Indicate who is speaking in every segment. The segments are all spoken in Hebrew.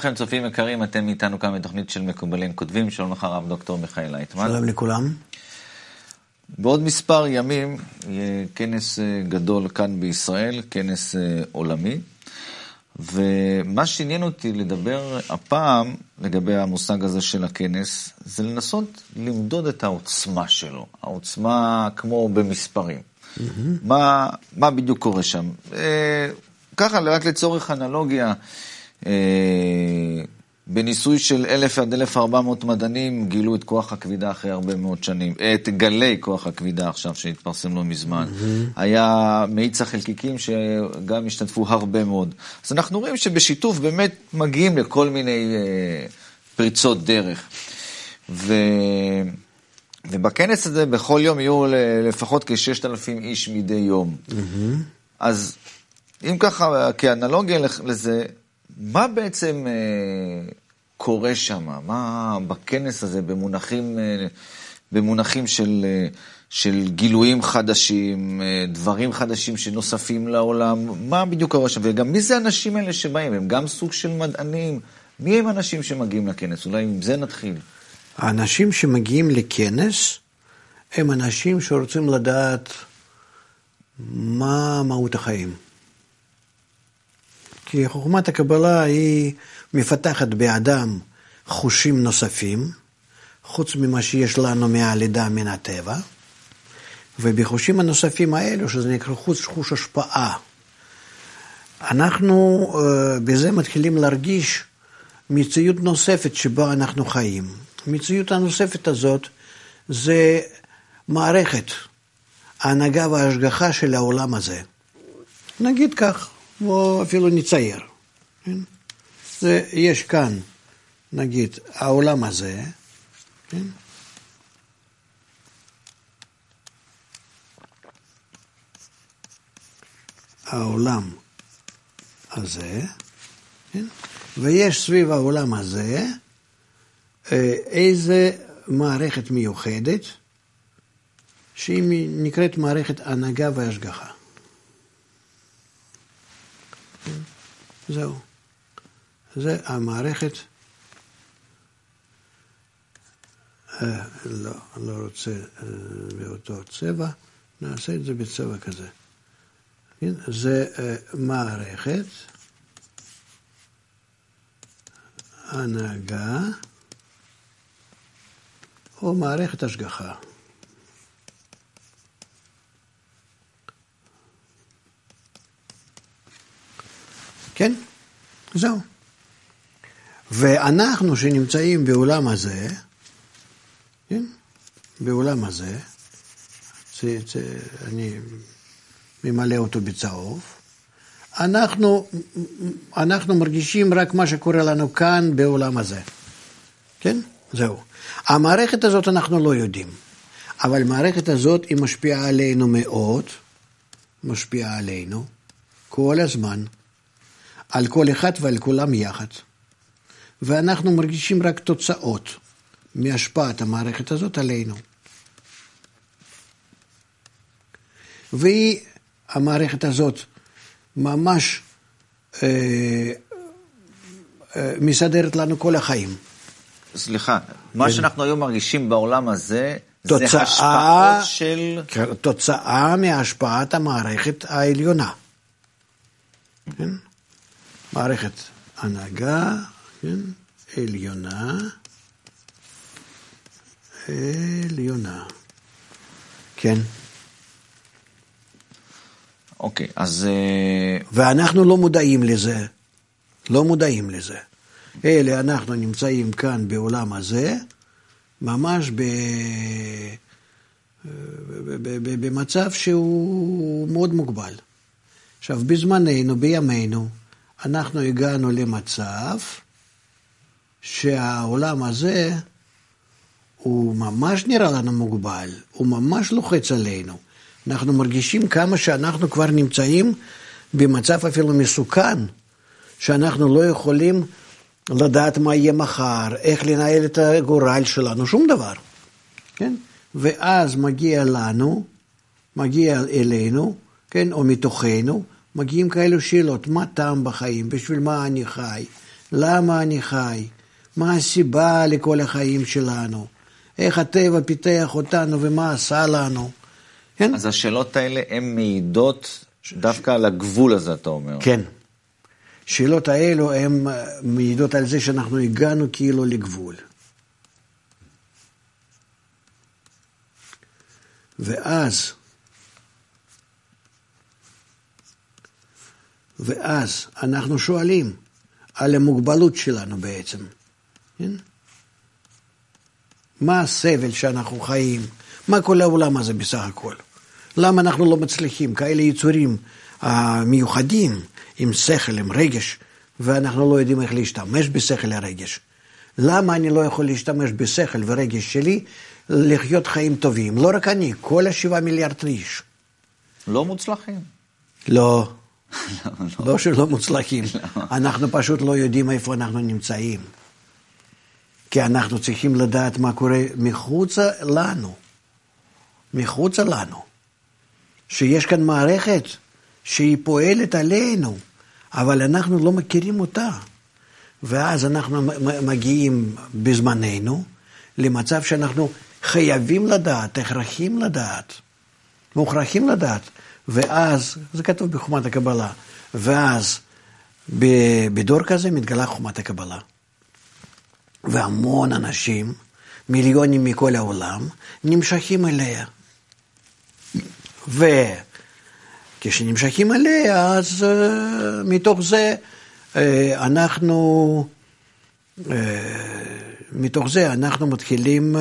Speaker 1: לכם, צופים יקרים, אתם איתנו כאן בתוכנית של מקובלים כותבים. שלום לך, הרב דוקטור מיכאל לייטמן.
Speaker 2: שלום לכולם.
Speaker 1: בעוד מספר ימים יהיה כנס אה, גדול כאן בישראל, כנס אה, עולמי. ומה שעניין אותי לדבר הפעם לגבי המושג הזה של הכנס, זה לנסות למדוד את העוצמה שלו, העוצמה כמו במספרים. Mm-hmm. מה, מה בדיוק קורה שם? אה, ככה, רק לצורך אנלוגיה, אה, בניסוי של אלף עד אלף ארבע מאות מדענים גילו את כוח הכבידה אחרי הרבה מאוד שנים, את גלי כוח הכבידה עכשיו שהתפרסם לא מזמן. Mm-hmm. היה מאיץ החלקיקים שגם השתתפו הרבה מאוד. אז אנחנו רואים שבשיתוף באמת מגיעים לכל מיני אה, פריצות דרך. ו... ובכנס הזה בכל יום יהיו לפחות כ-6,000 איש מדי יום. Mm-hmm. אז אם ככה, כאנלוגיה לזה, מה בעצם אה, קורה שם? מה בכנס הזה במונחים, אה, במונחים של, אה, של גילויים חדשים, אה, דברים חדשים שנוספים לעולם? מה בדיוק קורה שם? וגם מי זה האנשים האלה שבאים? הם גם סוג של מדענים? מי הם האנשים שמגיעים לכנס? אולי עם זה נתחיל.
Speaker 2: האנשים שמגיעים לכנס הם אנשים שרוצים לדעת מה מהות החיים. כי חוכמת הקבלה היא מפתחת באדם חושים נוספים, חוץ ממה שיש לנו מהלידה מן הטבע, ובחושים הנוספים האלו, שזה נקרא חוש, חוש השפעה, אנחנו uh, בזה מתחילים להרגיש מציאות נוספת שבה אנחנו חיים. המציאות הנוספת הזאת זה מערכת ההנהגה וההשגחה של העולם הזה. נגיד כך, או אפילו נצייר. כן? זה, יש כאן, נגיד, העולם הזה, כן? העולם הזה, כן? ויש סביב העולם הזה אה, איזה מערכת מיוחדת, שהיא נקראת מערכת הנהגה והשגחה. זהו. זה המערכת, אה, לא, לא רוצה אה, באותו צבע, נעשה את זה בצבע כזה. כן? זה אה, מערכת, הנהגה, או מערכת השגחה. כן, זהו. ואנחנו שנמצאים בעולם הזה, כן, בעולם הזה, זה, זה, אני ממלא אותו בצהוב, אנחנו, אנחנו מרגישים רק מה שקורה לנו כאן בעולם הזה, כן? זהו. המערכת הזאת אנחנו לא יודעים, אבל המערכת הזאת היא משפיעה עלינו מאוד, משפיעה עלינו כל הזמן. על כל אחד ועל כולם יחד. ואנחנו מרגישים רק תוצאות מהשפעת המערכת הזאת עלינו. והיא, המערכת הזאת, ממש אה, אה, מסדרת לנו כל החיים.
Speaker 1: סליחה, מה כן. שאנחנו היום מרגישים בעולם הזה, תוצאה, זה השפעות של...
Speaker 2: תוצאה מהשפעת המערכת העליונה. כן? מערכת הנהגה, כן, עליונה, עליונה, כן.
Speaker 1: אוקיי, אז... אה,
Speaker 2: ואנחנו לא מודעים לזה, לא מודעים לזה. אלה אנחנו נמצאים כאן בעולם הזה, ממש ב... במצב שהוא מאוד מוגבל. עכשיו, בזמננו, בימינו, אנחנו הגענו למצב שהעולם הזה הוא ממש נראה לנו מוגבל, הוא ממש לוחץ עלינו. אנחנו מרגישים כמה שאנחנו כבר נמצאים במצב אפילו מסוכן, שאנחנו לא יכולים לדעת מה יהיה מחר, איך לנהל את הגורל שלנו, שום דבר. כן? ואז מגיע לנו, מגיע אלינו, כן, או מתוכנו, מגיעים כאלו שאלות, מה טעם בחיים, בשביל מה אני חי, למה אני חי? מה הסיבה לכל החיים שלנו? איך הטבע פיתח אותנו ומה עשה לנו?
Speaker 1: כן? אז השאלות האלה הן מעידות דווקא על הגבול הזה, אתה אומר.
Speaker 2: כן. השאלות האלו הן מעידות על זה שאנחנו הגענו כאילו לגבול. ואז, ואז אנחנו שואלים על המוגבלות שלנו בעצם. כן? מה הסבל שאנחנו חיים? מה כל העולם הזה בסך הכל? למה אנחנו לא מצליחים? כאלה יצורים uh, מיוחדים, עם שכל, עם רגש, ואנחנו לא יודעים איך להשתמש בשכל הרגש. למה אני לא יכול להשתמש בשכל ורגש שלי לחיות חיים טובים? לא רק אני, כל השבעה מיליארד איש.
Speaker 1: לא מוצלחים.
Speaker 2: לא. לא, לא שלא מוצלחים. אנחנו פשוט לא יודעים איפה אנחנו נמצאים. כי אנחנו צריכים לדעת מה קורה מחוצה לנו. מחוצה לנו. שיש כאן מערכת שהיא פועלת עלינו, אבל אנחנו לא מכירים אותה. ואז אנחנו מגיעים בזמננו למצב שאנחנו חייבים לדעת, הכרחים לדעת, מוכרחים לדעת. ואז, זה כתוב בחומת הקבלה, ואז בדור כזה מתגלה חומת הקבלה. והמון אנשים, מיליונים מכל העולם, נמשכים אליה. וכשנמשכים אליה, אז uh, מתוך זה uh, אנחנו, uh, מתוך זה אנחנו מתחילים uh,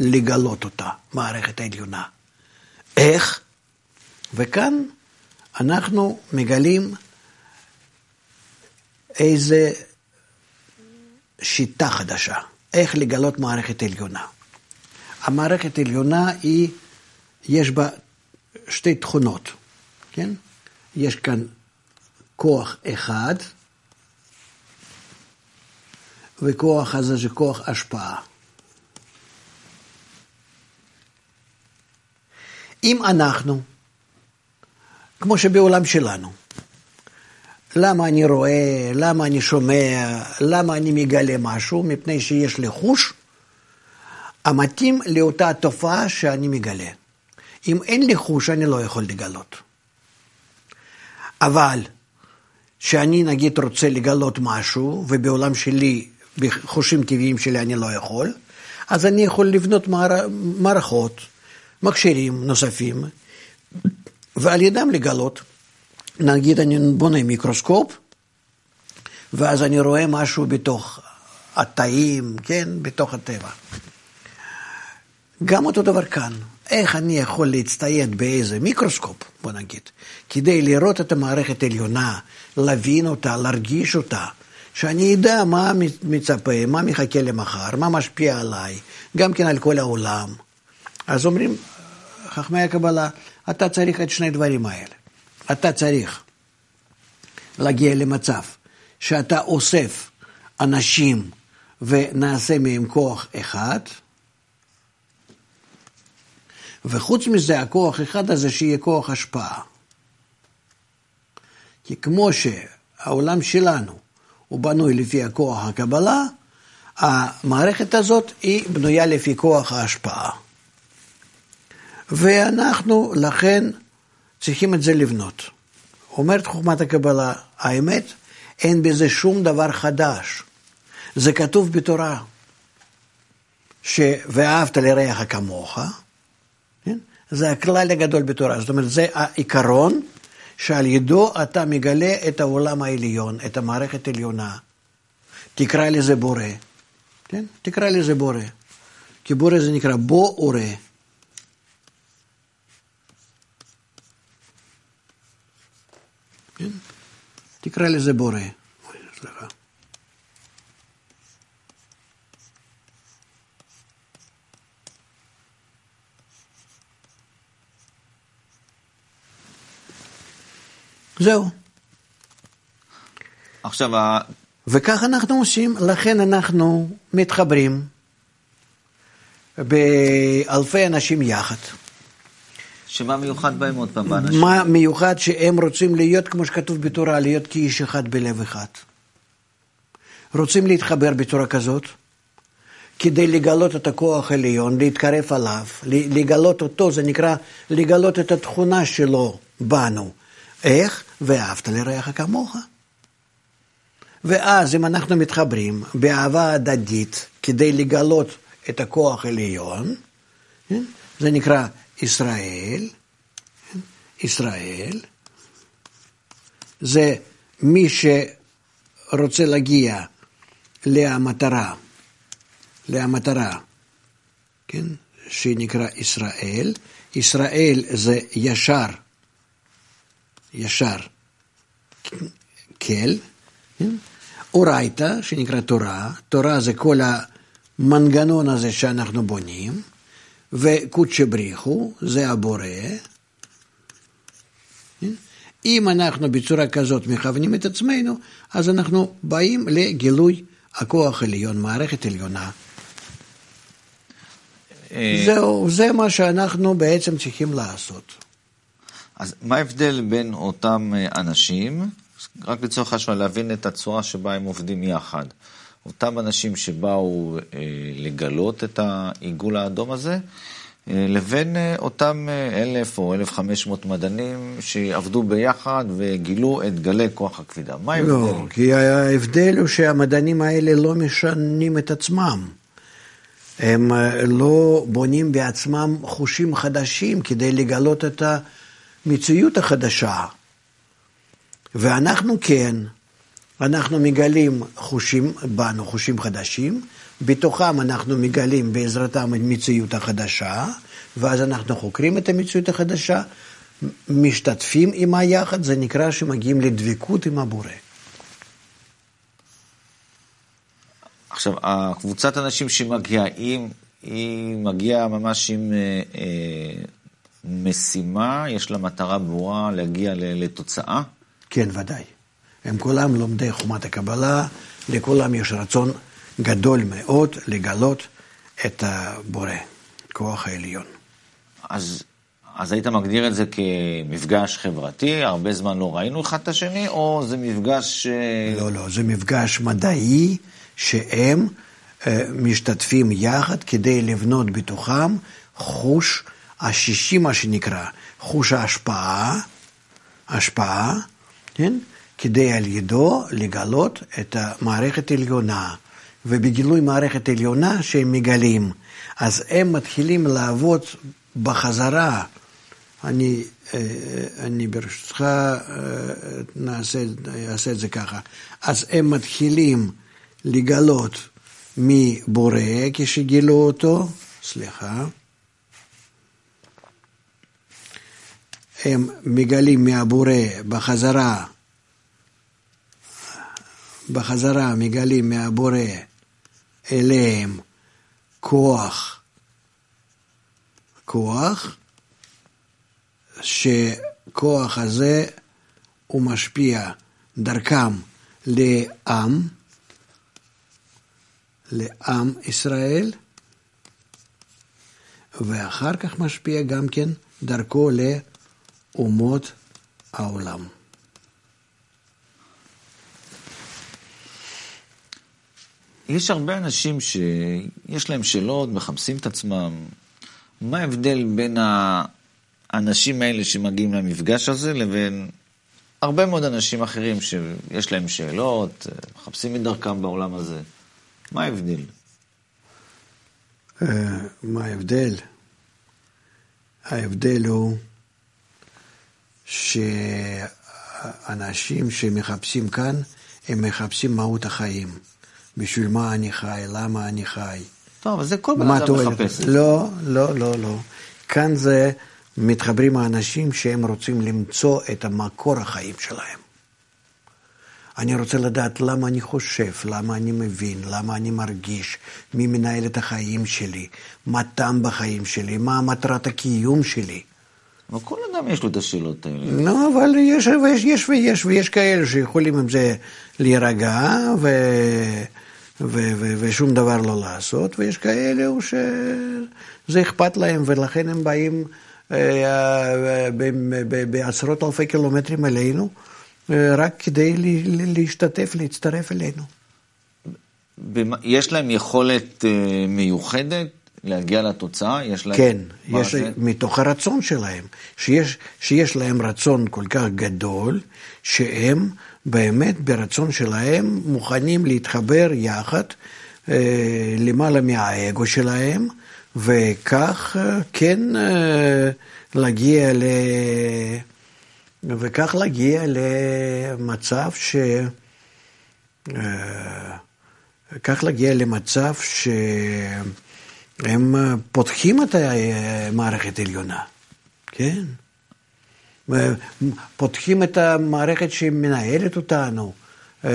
Speaker 2: לגלות אותה, מערכת העליונה. איך? וכאן אנחנו מגלים איזה שיטה חדשה, איך לגלות מערכת עליונה. המערכת העליונה היא, יש בה שתי תכונות, כן? יש כאן כוח אחד, וכוח הזה זה כוח השפעה. אם אנחנו, כמו שבעולם שלנו, למה אני רואה, למה אני שומע, למה אני מגלה משהו? מפני שיש לי חוש המתאים לאותה תופעה שאני מגלה. אם אין לי חוש, אני לא יכול לגלות. אבל כשאני נגיד רוצה לגלות משהו, ובעולם שלי, בחושים טבעיים שלי אני לא יכול, אז אני יכול לבנות מערכות, מכשירים נוספים, ועל ידם לגלות. נגיד אני בונה מיקרוסקופ, ואז אני רואה משהו בתוך התאים, כן, בתוך הטבע. גם אותו דבר כאן. איך אני יכול להצטייד באיזה מיקרוסקופ, בוא נגיד, כדי לראות את המערכת העליונה, להבין אותה, להרגיש אותה, שאני אדע מה מצפה, מה מחכה למחר, מה משפיע עליי, גם כן על כל העולם. אז אומרים, חכמי הקבלה, אתה צריך את שני דברים האלה. אתה צריך להגיע למצב שאתה אוסף אנשים ונעשה מהם כוח אחד, וחוץ מזה, הכוח אחד הזה שיהיה כוח השפעה. כי כמו שהעולם שלנו הוא בנוי לפי הכוח הקבלה, המערכת הזאת היא בנויה לפי כוח ההשפעה. ואנחנו לכן צריכים את זה לבנות. אומרת חוכמת הקבלה, האמת, אין בזה שום דבר חדש. זה כתוב בתורה, ש... ואהבת לרעך כמוך, כן? זה הכלל הגדול בתורה, זאת אומרת, זה העיקרון שעל ידו אתה מגלה את העולם העליון, את המערכת העליונה. תקרא לזה בורא, כן? תקרא לזה בורא. כי בורא זה נקרא בו כן? תקרא לזה בורא. סליחה. זהו.
Speaker 1: עכשיו,
Speaker 2: וכך אנחנו עושים, לכן אנחנו מתחברים באלפי אנשים יחד.
Speaker 1: שמה מיוחד בהם עוד פעם באנשים?
Speaker 2: מה מיוחד שהם רוצים להיות, כמו שכתוב בתורה, להיות כאיש אחד בלב אחד. רוצים להתחבר בצורה כזאת, כדי לגלות את הכוח העליון, להתקרב עליו, לגלות אותו, זה נקרא לגלות את התכונה שלו בנו. איך? ואהבת לרעך כמוך. ואז אם אנחנו מתחברים באהבה הדדית כדי לגלות את הכוח העליון, כן? זה נקרא ישראל, כן? ישראל, זה מי שרוצה להגיע למטרה, למטרה, כן? שנקרא ישראל, ישראל זה ישר, ישר, כל, כן? אורייתא, שנקרא תורה, תורה זה כל המנגנון הזה שאנחנו בונים, וקודשא בריחו, זה הבורא. אם אנחנו בצורה כזאת מכוונים את עצמנו, אז אנחנו באים לגילוי הכוח עליון, מערכת עליונה. אה, זהו, זה מה שאנחנו בעצם צריכים לעשות.
Speaker 1: אז מה ההבדל בין אותם אה, אנשים רק לצורך השוואה להבין את הצורה שבה הם עובדים יחד. אותם אנשים שבאו אה, לגלות את העיגול האדום הזה, אה, לבין אה, אותם אלף או אלף חמש מאות מדענים שעבדו ביחד וגילו את גלי כוח הכבידה. מה ההבדל?
Speaker 2: לא, כי ההבדל הוא שהמדענים האלה לא משנים את עצמם. הם לא בונים בעצמם חושים חדשים כדי לגלות את המציאות החדשה. ואנחנו כן, אנחנו מגלים חושים בנו, חושים חדשים, בתוכם אנחנו מגלים בעזרתם את המציאות החדשה, ואז אנחנו חוקרים את המציאות החדשה, משתתפים עימה יחד, זה נקרא שמגיעים לדבקות עם הבורא.
Speaker 1: עכשיו, הקבוצת אנשים שמגיעה, היא, היא מגיעה ממש עם אה, אה, משימה, יש לה מטרה ברורה להגיע לתוצאה?
Speaker 2: כן, ודאי. הם כולם לומדי חומת הקבלה, לכולם יש רצון גדול מאוד לגלות את הבורא, כוח העליון.
Speaker 1: אז, אז היית מגדיר את זה כמפגש חברתי, הרבה זמן לא ראינו אחד את השני, או זה מפגש...
Speaker 2: לא, לא, זה מפגש מדעי שהם אה, משתתפים יחד כדי לבנות בתוכם חוש השישי, מה שנקרא, חוש ההשפעה, השפעה, כן? כדי על ידו לגלות את המערכת העליונה. ובגילוי מערכת עליונה שהם מגלים, אז הם מתחילים לעבוד בחזרה. אני, אה, אני ברשותך אה, נעשה, אעשה את זה ככה. אז הם מתחילים לגלות מבורא כשגילו אותו, סליחה, הם מגלים מהבורא בחזרה, בחזרה מגלים מהבורא אליהם כוח, כוח, שכוח הזה הוא משפיע דרכם לעם, לעם ישראל, ואחר כך משפיע גם כן דרכו ל... אומות העולם.
Speaker 1: יש הרבה אנשים שיש להם שאלות, מחפשים את עצמם. מה ההבדל בין האנשים האלה שמגיעים למפגש הזה לבין הרבה מאוד אנשים אחרים שיש להם שאלות, מחפשים את דרכם בעולם הזה? מה ההבדל?
Speaker 2: אה, מה ההבדל? ההבדל הוא שאנשים שמחפשים כאן, הם מחפשים מהות החיים. בשביל מה אני חי, למה אני חי.
Speaker 1: טוב, אבל זה כל בן אדם מחפש.
Speaker 2: לא, לא, לא, לא. כאן זה מתחברים האנשים שהם רוצים למצוא את המקור החיים שלהם. אני רוצה לדעת למה אני חושב, למה אני מבין, למה אני מרגיש, מי מנהל את החיים שלי, מה טעם בחיים שלי, מה מטרת הקיום שלי.
Speaker 1: אבל כל אדם יש לו את השאלות האלה.
Speaker 2: לא, אבל יש ויש, יש ויש, ויש כאלה שיכולים עם זה להירגע ו, ו, ו, ושום דבר לא לעשות, ויש כאלה שזה אכפת להם ולכן הם באים אה, בעשרות אלפי קילומטרים אלינו, אה, רק כדי להשתתף, להצטרף אלינו.
Speaker 1: יש להם יכולת אה, מיוחדת להגיע לתוצאה? יש להם...
Speaker 2: כן, יש,
Speaker 1: זה?
Speaker 2: מתוך הרצון שלהם, שיש, שיש להם רצון כל כך גדול, שהם באמת ברצון שלהם מוכנים להתחבר יחד אה, למעלה מהאגו שלהם, וכך אה, כן אה, להגיע ל... וכך להגיע למצב ש... כך להגיע למצב שהם פותחים את המערכת העליונה, כן? פותחים את המערכת שמנהלת אותנו, אה,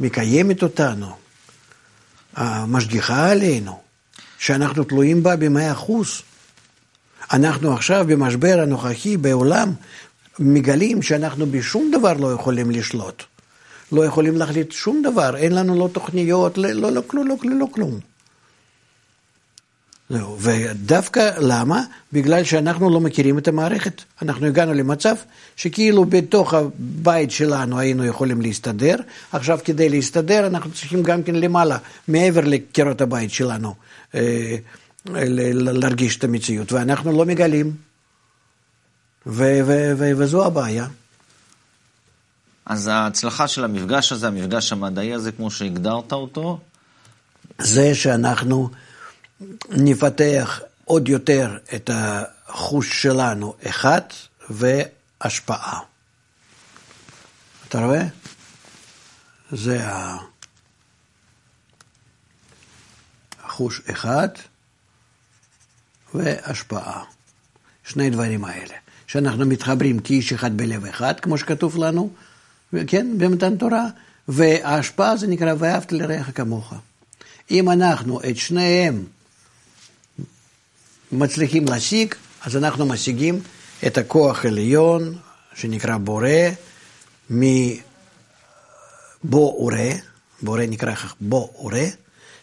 Speaker 2: מקיימת אותנו, משגיחה עלינו, שאנחנו תלויים בה במאה אחוז. אנחנו עכשיו במשבר הנוכחי בעולם מגלים שאנחנו בשום דבר לא יכולים לשלוט. לא יכולים להחליט שום דבר, אין לנו לא תוכניות, לא, לא, לא לא כלום, לא כלום. זהו, ודווקא למה? בגלל שאנחנו לא מכירים את המערכת. אנחנו הגענו למצב שכאילו בתוך הבית שלנו היינו יכולים להסתדר, עכשיו כדי להסתדר אנחנו צריכים גם כן למעלה, מעבר לקירות הבית שלנו, אה, להרגיש את המציאות, ואנחנו לא מגלים, ו- ו- ו- וזו הבעיה.
Speaker 1: אז ההצלחה של המפגש הזה, המפגש המדעי הזה, כמו שהגדרת אותו,
Speaker 2: זה שאנחנו נפתח עוד יותר את החוש שלנו, אחד, והשפעה. אתה רואה? זה החוש אחד והשפעה. שני דברים האלה. שאנחנו מתחברים כאיש אחד בלב אחד, כמו שכתוב לנו, כן, במתן תורה, וההשפעה זה נקרא ואהבת לרעך כמוך. אם אנחנו את שניהם מצליחים להשיג, אז אנחנו משיגים את הכוח העליון, שנקרא בורא, מבו אורה, בורא נקרא בו אורה,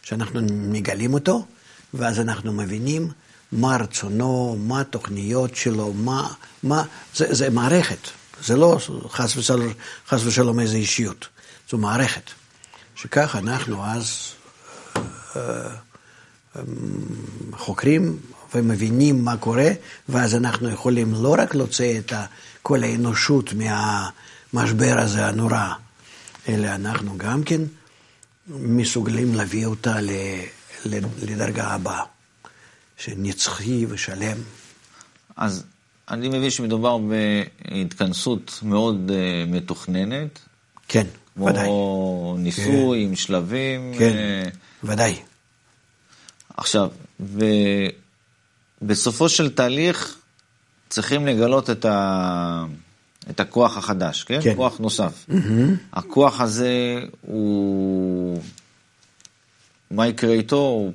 Speaker 2: שאנחנו מגלים אותו, ואז אנחנו מבינים מה רצונו, מה התוכניות שלו, מה, מה, זה, זה מערכת, זה לא חס ושלום, חס ושלום איזו אישיות, זו מערכת, שכך אנחנו אז חוקרים ומבינים מה קורה, ואז אנחנו יכולים לא רק להוציא את כל האנושות מהמשבר הזה הנורא, אלא אנחנו גם כן מסוגלים להביא אותה לדרגה הבאה, שנצחי ושלם.
Speaker 1: אז אני מבין שמדובר בהתכנסות מאוד uh, מתוכננת.
Speaker 2: כן,
Speaker 1: כמו
Speaker 2: ודאי.
Speaker 1: כמו ניסוי כן. עם שלבים.
Speaker 2: כן, uh, ודאי.
Speaker 1: עכשיו, ובסופו של תהליך צריכים לגלות את, ה... את הכוח החדש, כן?
Speaker 2: כן.
Speaker 1: כוח נוסף.
Speaker 2: Mm-hmm.
Speaker 1: הכוח הזה הוא... מה יקרה איתו? הוא...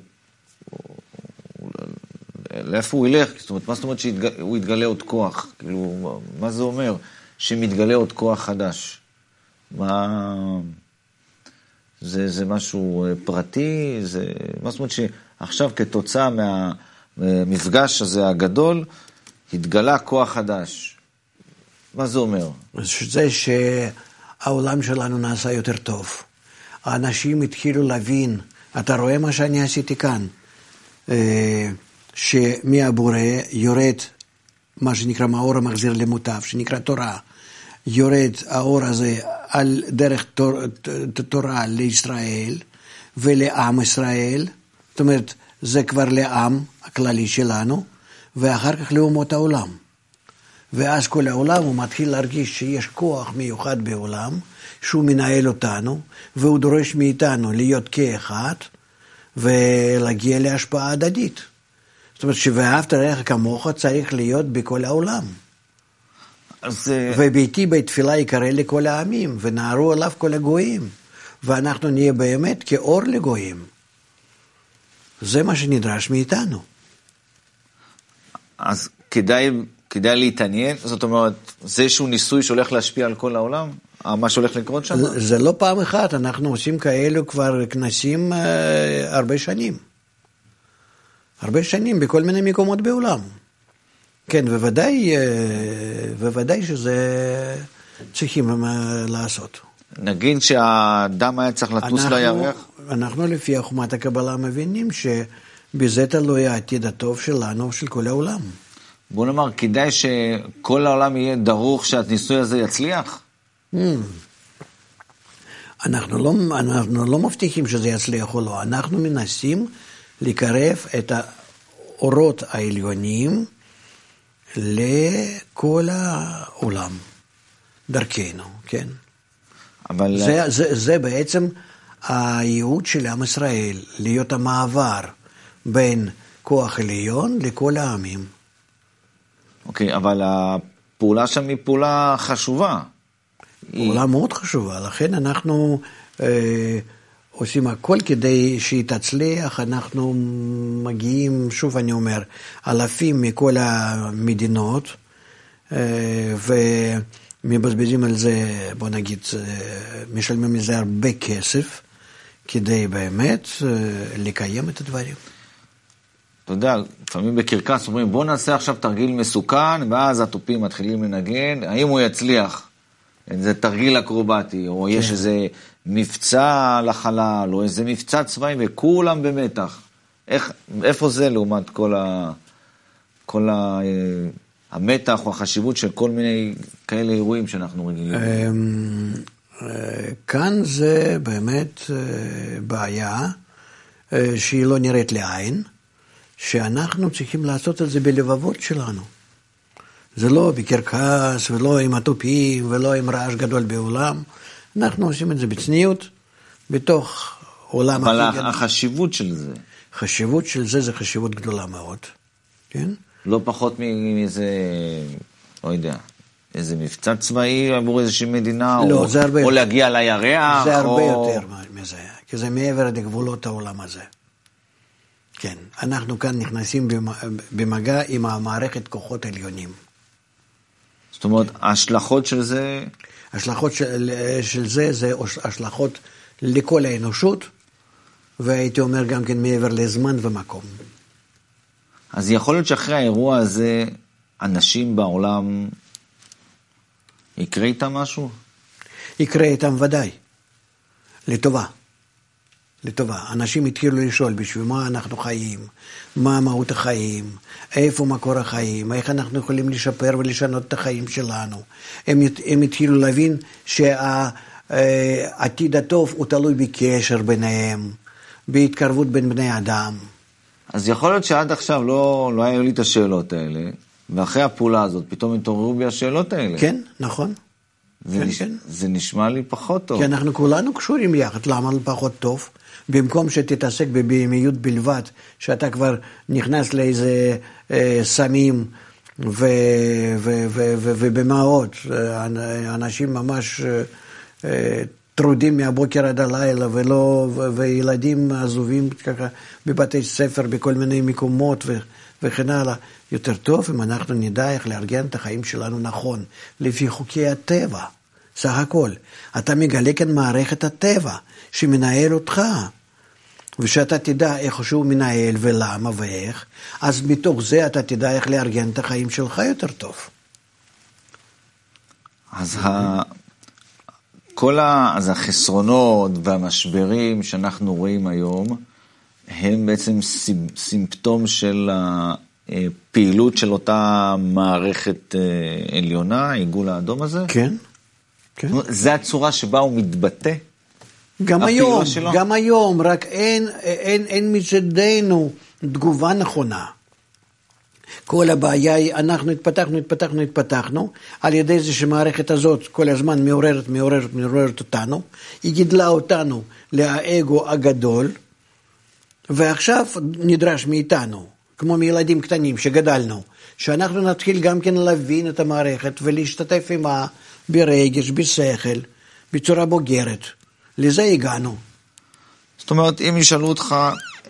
Speaker 1: לאיפה הוא ילך? זאת אומרת, מה זאת אומרת שהוא יתגלה עוד כוח? כאילו, מה זה אומר? שמתגלה עוד כוח חדש. מה... זה, זה משהו פרטי? זה... מה זאת אומרת שעכשיו כתוצאה מהמפגש הזה הגדול, התגלה כוח חדש. מה זה אומר?
Speaker 2: זה שהעולם שלנו נעשה יותר טוב. האנשים התחילו להבין, אתה רואה מה שאני עשיתי כאן? שמהבורא יורד מה שנקרא מאור המחזיר למוטב, שנקרא תורה. יורד האור הזה על דרך תור, תורה לישראל ולעם ישראל, זאת אומרת, זה כבר לעם הכללי שלנו, ואחר כך לאומות העולם. ואז כל העולם הוא מתחיל להרגיש שיש כוח מיוחד בעולם, שהוא מנהל אותנו, והוא דורש מאיתנו להיות כאחד, ולהגיע להשפעה הדדית. זאת אומרת, ש"ואהבת רעך כמוך" צריך להיות בכל העולם.
Speaker 1: אז...
Speaker 2: וביתי בית תפילה יקרא לכל העמים, ונערו עליו כל הגויים, ואנחנו נהיה באמת כאור לגויים. זה מה שנדרש מאיתנו.
Speaker 1: אז כדאי, כדאי להתעניין, זאת אומרת, זה איזשהו ניסוי שהולך להשפיע על כל העולם? מה שהולך לקרות שם?
Speaker 2: זה, זה לא פעם אחת, אנחנו עושים כאלו כבר כנסים אה, הרבה שנים. הרבה שנים בכל מיני מקומות בעולם. כן, בוודאי, בוודאי שזה צריכים לעשות.
Speaker 1: נגיד שהאדם היה צריך לטוס
Speaker 2: אנחנו-
Speaker 1: לירח,
Speaker 2: אנחנו לפי חוכמת הקבלה מבינים שבזה תלוי העתיד הטוב שלנו ושל כל העולם.
Speaker 1: בוא נאמר, כדאי שכל העולם יהיה דרוך שהניסוי הזה יצליח?
Speaker 2: אנחנו לא, אנחנו לא מבטיחים שזה יצליח או לא, אנחנו מנסים לקרב את האורות העליונים לכל העולם, דרכנו, כן?
Speaker 1: אבל...
Speaker 2: זה, זה, זה בעצם הייעוד של עם ישראל, להיות המעבר בין כוח עליון לכל העמים.
Speaker 1: אוקיי, אבל הפעולה שם היא פעולה חשובה. היא-
Speaker 2: פעולה מאוד חשובה, לכן אנחנו אה, עושים הכל כדי שהיא תצליח, אנחנו מגיעים, שוב אני אומר, אלפים מכל המדינות, אה, ומבזבזים על זה, בוא נגיד, אה, משלמים על זה הרבה כסף, כדי באמת אה, לקיים את הדברים.
Speaker 1: אתה יודע, לפעמים בקרקס אומרים, בוא נעשה עכשיו תרגיל מסוכן, ואז התופים מתחילים לנגן, האם הוא יצליח? זה תרגיל אקרובטי, או יש
Speaker 2: כן.
Speaker 1: איזה מבצע לחלל, או איזה מבצע צבאי, וכולם במתח. איך, איפה זה לעומת כל, ה, כל ה, אה, המתח או החשיבות של כל מיני כאלה אירועים שאנחנו רגילים?
Speaker 2: אמ, אה, כאן זה באמת אה, בעיה אה, שהיא לא נראית לעין, שאנחנו צריכים לעשות את זה בלבבות שלנו. זה לא בקרקס ולא עם התופים ולא עם רעש גדול בעולם, אנחנו עושים את זה בצניעות, בתוך עולם
Speaker 1: אבל. החשיבות של זה,
Speaker 2: חשיבות של זה זה חשיבות גדולה מאוד, כן?
Speaker 1: לא פחות מאיזה, לא יודע, איזה מבצע צבאי עבור איזושהי מדינה,
Speaker 2: לא,
Speaker 1: או,
Speaker 2: זה הרבה
Speaker 1: או. להגיע לירח,
Speaker 2: זה הרבה
Speaker 1: או...
Speaker 2: יותר מזה, כי זה מעבר לגבולות העולם הזה. כן, אנחנו כאן נכנסים במ- במגע עם המערכת כוחות עליונים.
Speaker 1: זאת אומרת, ההשלכות של זה,
Speaker 2: השלכות של, של זה, זה השלכות לכל האנושות, והייתי אומר גם כן מעבר לזמן ומקום.
Speaker 1: אז יכול להיות שאחרי האירוע הזה, אנשים בעולם, יקרה איתם משהו?
Speaker 2: יקרה איתם ודאי, לטובה. לטובה. אנשים התחילו לשאול בשביל מה אנחנו חיים, מה מהות החיים, איפה מקור החיים, איך אנחנו יכולים לשפר ולשנות את החיים שלנו. הם, הם התחילו להבין שהעתיד הטוב הוא תלוי בקשר ביניהם, בהתקרבות בין בני אדם.
Speaker 1: אז יכול להיות שעד עכשיו לא, לא היו לי את השאלות האלה, ואחרי הפעולה הזאת פתאום התעוררו בי השאלות האלה.
Speaker 2: כן, נכון.
Speaker 1: זה,
Speaker 2: כן,
Speaker 1: נש...
Speaker 2: כן.
Speaker 1: זה נשמע לי פחות טוב.
Speaker 2: כי אנחנו כולנו קשורים יחד, למה לא פחות טוב? במקום שתתעסק בבהמיות בלבד, שאתה כבר נכנס לאיזה אה, סמים ו- ו- ו- ו- ובמעות, אה, אנשים ממש אה, אה, טרודים מהבוקר עד הלילה, ולא, ו- וילדים עזובים ככה בבתי ספר, בכל מיני מקומות ו- וכן הלאה. יותר טוב אם אנחנו נדע איך לארגן את החיים שלנו נכון, לפי חוקי הטבע. סך הכל. אתה מגלה כאן מערכת הטבע שמנהל אותך. ושאתה תדע איך שהוא מנהל ולמה ואיך, אז מתוך זה אתה תדע איך לארגן את החיים שלך יותר טוב.
Speaker 1: אז, ה... כל ה... אז החסרונות והמשברים שאנחנו רואים היום, הם בעצם סימ- סימפטום של הפעילות של אותה מערכת אה, עליונה, העיגול האדום הזה?
Speaker 2: כן, כן.
Speaker 1: זה הצורה שבה הוא מתבטא?
Speaker 2: גם היום,
Speaker 1: שלו?
Speaker 2: גם היום, רק אין, אין, אין מצדנו תגובה נכונה. כל הבעיה היא, אנחנו התפתחנו, התפתחנו, התפתחנו, על ידי זה שהמערכת הזאת כל הזמן מעוררת, מעוררת, מעוררת אותנו, היא גידלה אותנו לאגו הגדול, ועכשיו נדרש מאיתנו, כמו מילדים קטנים שגדלנו, שאנחנו נתחיל גם כן להבין את המערכת ולהשתתף עימה ברגש, בשכל, בצורה בוגרת. לזה הגענו.
Speaker 1: זאת אומרת, אם ישאלו אותך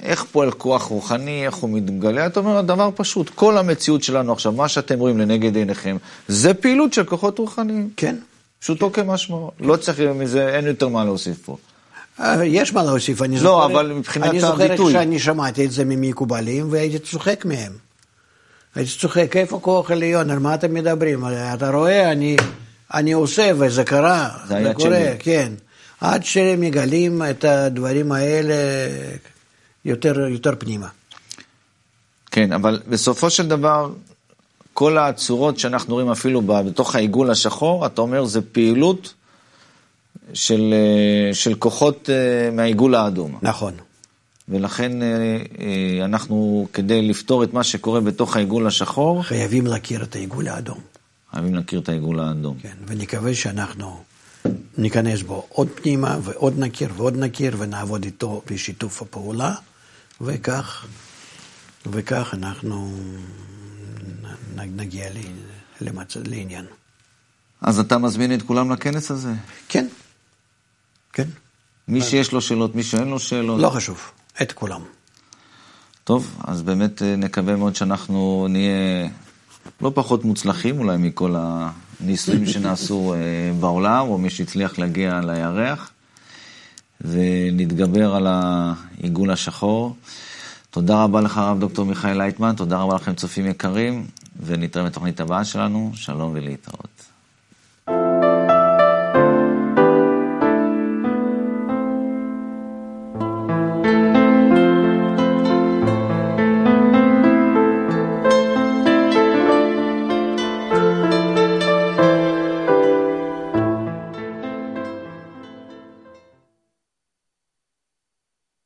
Speaker 1: איך פועל כוח רוחני, איך הוא מתגלה, אתה אומר, הדבר פשוט, כל המציאות שלנו עכשיו, מה שאתם רואים לנגד עיניכם, זה פעילות של כוחות רוחניים.
Speaker 2: כן.
Speaker 1: פשוטו כמשמעו. לא צריך מזה, אין יותר מה להוסיף פה.
Speaker 2: אה, יש מה להוסיף, אני
Speaker 1: לא,
Speaker 2: זוכר,
Speaker 1: אבל מבחינת
Speaker 2: אני זוכר
Speaker 1: הביטוי.
Speaker 2: שאני שמעתי את זה ממקובלים והייתי צוחק מהם. הייתי צוחק, איפה כוח עליון, על מה אתם מדברים? אתה רואה, אני, אני עושה, וזה קרה,
Speaker 1: זה
Speaker 2: זה קורה,
Speaker 1: שלי.
Speaker 2: כן. עד שמגלים את הדברים האלה יותר, יותר פנימה.
Speaker 1: כן, אבל בסופו של דבר, כל הצורות שאנחנו רואים אפילו בתוך העיגול השחור, אתה אומר, זה פעילות של, אה, של כוחות אה, מהעיגול האדום.
Speaker 2: נכון.
Speaker 1: ולכן אה, אנחנו, כדי לפתור את מה שקורה בתוך העיגול השחור,
Speaker 2: חייבים להכיר את העיגול האדום.
Speaker 1: חייבים להכיר את העיגול האדום.
Speaker 2: כן, ונקווה שאנחנו ניכנס בו עוד פנימה ועוד נכיר ועוד נכיר ונעבוד איתו בשיתוף הפעולה, וכך, וכך אנחנו נגיע למצ... לעניין.
Speaker 1: אז אתה מזמין את כולם לכנס הזה?
Speaker 2: כן, כן,
Speaker 1: מי שיש לו שאלות, מי שאין לו שאלות.
Speaker 2: לא חשוב, את כולם.
Speaker 1: טוב, אז באמת אה, נקווה מאוד שאנחנו נהיה לא פחות מוצלחים אולי מכל הניסויים שנעשו אה, בעולם, או מי שהצליח להגיע לירח, ונתגבר על העיגול השחור. תודה רבה לך, הרב דוקטור מיכאל לייטמן, תודה רבה לכם, צופים יקרים, ונתראה בתוכנית הבאה שלנו. שלום ולהתראות.